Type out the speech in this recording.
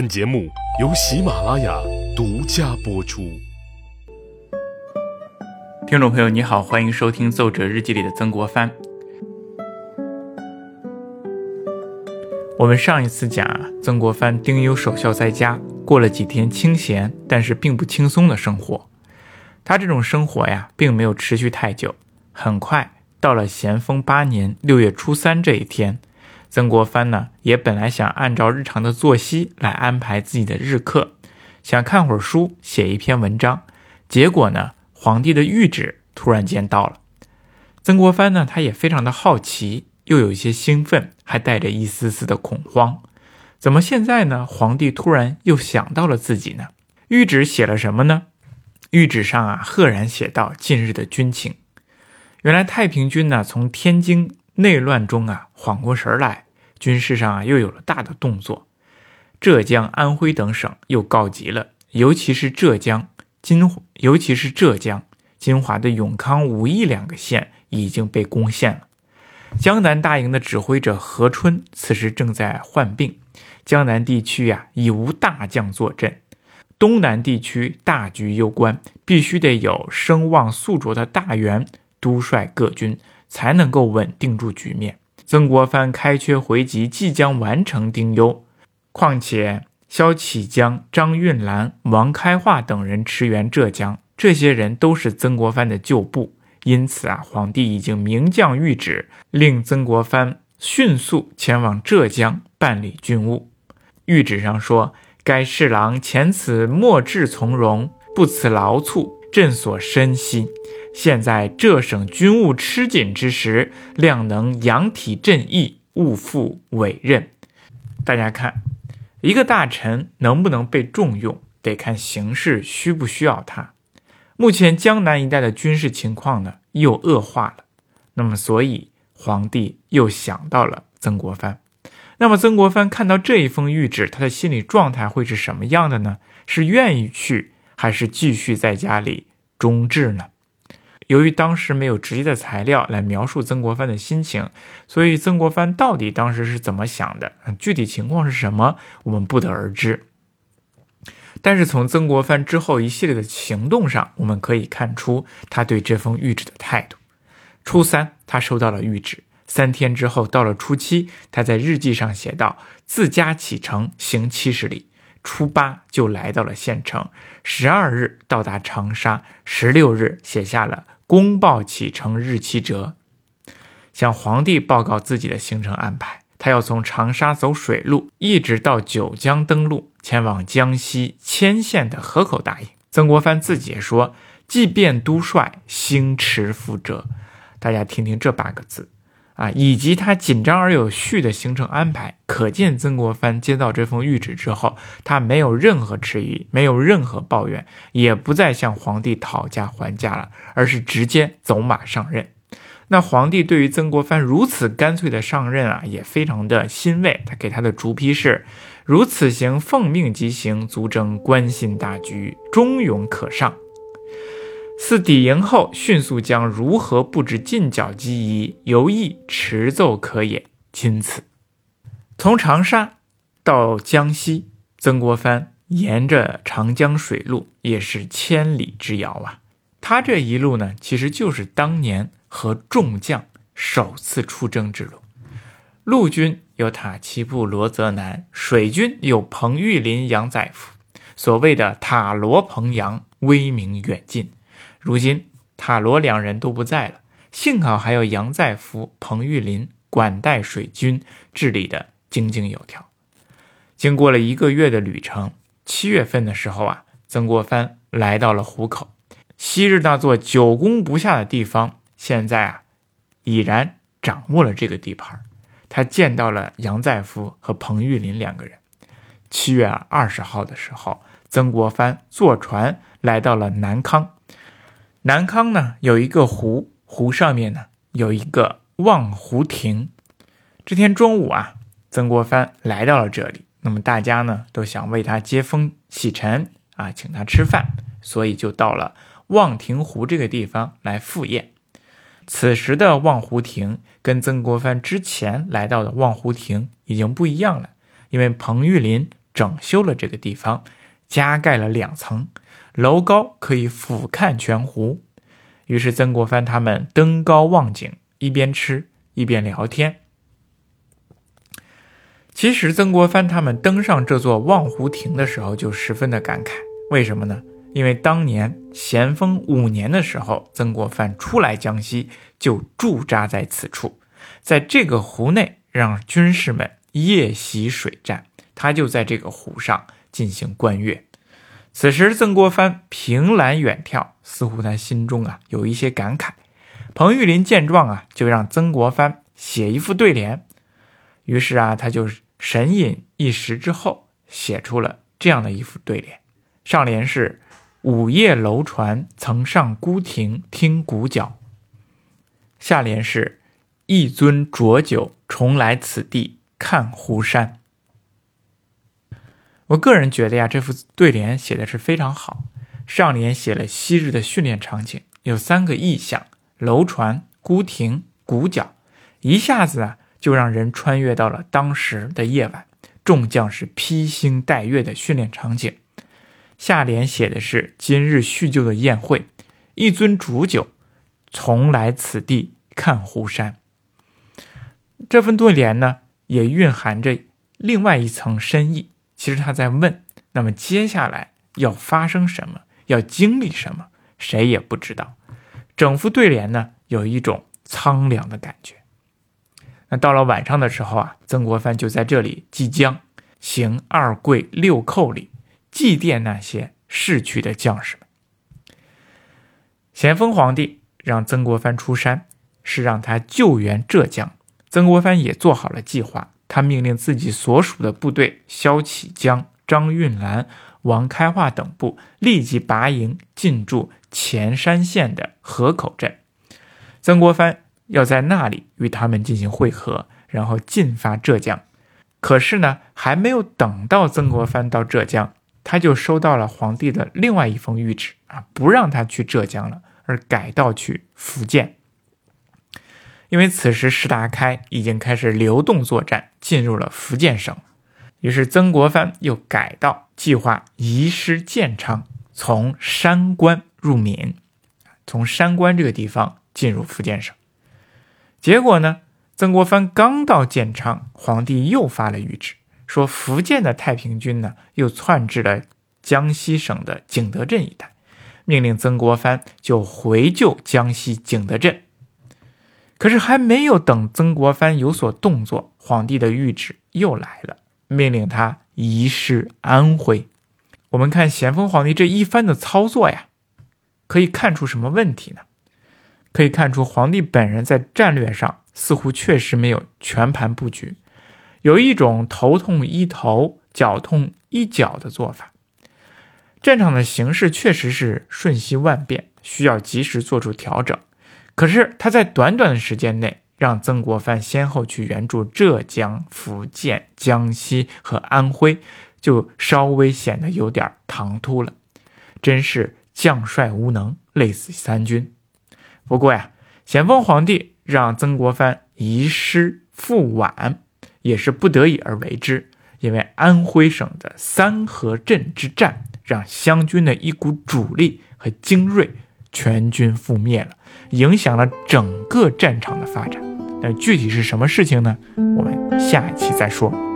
本节目由喜马拉雅独家播出。听众朋友，你好，欢迎收听《奏折日记》里的曾国藩。我们上一次讲，曾国藩丁忧守孝在家，过了几天清闲，但是并不轻松的生活。他这种生活呀，并没有持续太久。很快到了咸丰八年六月初三这一天。曾国藩呢，也本来想按照日常的作息来安排自己的日课，想看会儿书，写一篇文章。结果呢，皇帝的谕旨突然间到了。曾国藩呢，他也非常的好奇，又有一些兴奋，还带着一丝丝的恐慌。怎么现在呢？皇帝突然又想到了自己呢？谕旨写了什么呢？谕旨上啊，赫然写道：近日的军情。原来太平军呢，从天津。内乱中啊，缓过神来，军事上啊又有了大的动作。浙江、安徽等省又告急了，尤其是浙江金，尤其是浙江金华的永康、武义两个县已经被攻陷了。江南大营的指挥者何春此时正在患病，江南地区呀已无大将坐镇，东南地区大局攸关，必须得有声望素卓的大员督率各军。才能够稳定住局面。曾国藩开缺回籍即将完成，丁忧。况且萧启江、张运兰、王开化等人驰援浙江，这些人都是曾国藩的旧部，因此啊，皇帝已经明降谕旨，令曾国藩迅速前往浙江办理军务。谕旨上说：“该侍郎前此莫致从容，不辞劳促。”朕所深悉，现在浙省军务吃紧之时，量能扬体振义，勿负委任。大家看，一个大臣能不能被重用，得看形势需不需要他。目前江南一带的军事情况呢，又恶化了。那么，所以皇帝又想到了曾国藩。那么，曾国藩看到这一封谕旨，他的心理状态会是什么样的呢？是愿意去？还是继续在家里终治呢？由于当时没有直接的材料来描述曾国藩的心情，所以曾国藩到底当时是怎么想的，具体情况是什么，我们不得而知。但是从曾国藩之后一系列的行动上，我们可以看出他对这封谕旨的态度。初三，他收到了谕旨，三天之后，到了初七，他在日记上写道：“自家启程，行七十里。”初八就来到了县城，十二日到达长沙，十六日写下了公报启程日期折，向皇帝报告自己的行程安排。他要从长沙走水路，一直到九江登陆，前往江西迁县的河口大营。曾国藩自己也说：“即便督帅，星驰覆辙。”大家听听这八个字。啊，以及他紧张而有序的行程安排，可见曾国藩接到这封谕旨之后，他没有任何迟疑，没有任何抱怨，也不再向皇帝讨价还价了，而是直接走马上任。那皇帝对于曾国藩如此干脆的上任啊，也非常的欣慰。他给他的逐批是：如此行，奉命即行，足证关心大局，忠勇可上。四抵营后，迅速将如何布置进剿机宜，犹意持奏可也。钦此。从长沙到江西，曾国藩沿着长江水路，也是千里之遥啊。他这一路呢，其实就是当年和众将首次出征之路。陆军有塔奇布、罗泽南，水军有彭玉麟、杨载福。所谓的塔罗彭杨，威名远近。如今塔罗两人都不在了，幸好还有杨再福、彭玉麟管带水军，治理的井井有条。经过了一个月的旅程，七月份的时候啊，曾国藩来到了湖口，昔日那座久攻不下的地方，现在啊已然掌握了这个地盘。他见到了杨再福和彭玉麟两个人。七月二十号的时候，曾国藩坐船来到了南康。南康呢有一个湖，湖上面呢有一个望湖亭。这天中午啊，曾国藩来到了这里，那么大家呢都想为他接风洗尘啊，请他吃饭，所以就到了望亭湖这个地方来赴宴。此时的望湖亭跟曾国藩之前来到的望湖亭已经不一样了，因为彭玉麟整修了这个地方，加盖了两层，楼高可以俯瞰全湖。于是曾国藩他们登高望景，一边吃一边聊天。其实曾国藩他们登上这座望湖亭的时候，就十分的感慨。为什么呢？因为当年咸丰五年的时候，曾国藩初来江西，就驻扎在此处，在这个湖内让军士们夜袭水战，他就在这个湖上进行观阅。此时，曾国藩凭栏远眺，似乎他心中啊有一些感慨。彭玉麟见状啊，就让曾国藩写一副对联。于是啊，他就神隐一时之后，写出了这样的一副对联。上联是。午夜楼船曾上孤亭听鼓角。下联是一樽浊酒重来此地看湖山。我个人觉得呀，这副对联写的是非常好。上联写了昔日的训练场景，有三个意象：楼船、孤亭、鼓角，一下子啊就让人穿越到了当时的夜晚，众将士披星戴月的训练场景。下联写的是今日叙旧的宴会，一樽浊酒，重来此地看湖山。这份对联呢，也蕴含着另外一层深意。其实他在问：那么接下来要发生什么，要经历什么，谁也不知道。整副对联呢，有一种苍凉的感觉。那到了晚上的时候啊，曾国藩就在这里即将行二跪六叩礼。祭奠那些逝去的将士们。咸丰皇帝让曾国藩出山，是让他救援浙江。曾国藩也做好了计划，他命令自己所属的部队萧启江、张运兰、王开化等部立即拔营进驻潜山县的河口镇。曾国藩要在那里与他们进行会合，然后进发浙江。可是呢，还没有等到曾国藩到浙江。他就收到了皇帝的另外一封谕旨啊，不让他去浙江了，而改道去福建。因为此时石达开已经开始流动作战，进入了福建省。于是曾国藩又改道，计划移师建昌，从山关入闽，从山关这个地方进入福建省。结果呢，曾国藩刚到建昌，皇帝又发了谕旨。说福建的太平军呢，又窜至了江西省的景德镇一带，命令曾国藩就回救江西景德镇。可是还没有等曾国藩有所动作，皇帝的谕旨又来了，命令他移师安徽。我们看咸丰皇帝这一番的操作呀，可以看出什么问题呢？可以看出皇帝本人在战略上似乎确实没有全盘布局。有一种头痛医头、脚痛医脚的做法。战场的形势确实是瞬息万变，需要及时做出调整。可是他在短短的时间内，让曾国藩先后去援助浙江、福建、江西和安徽，就稍微显得有点唐突了。真是将帅无能，累死三军。不过呀，咸丰皇帝让曾国藩移师复皖。也是不得已而为之，因为安徽省的三河镇之战，让湘军的一股主力和精锐全军覆灭了，影响了整个战场的发展。那具体是什么事情呢？我们下一期再说。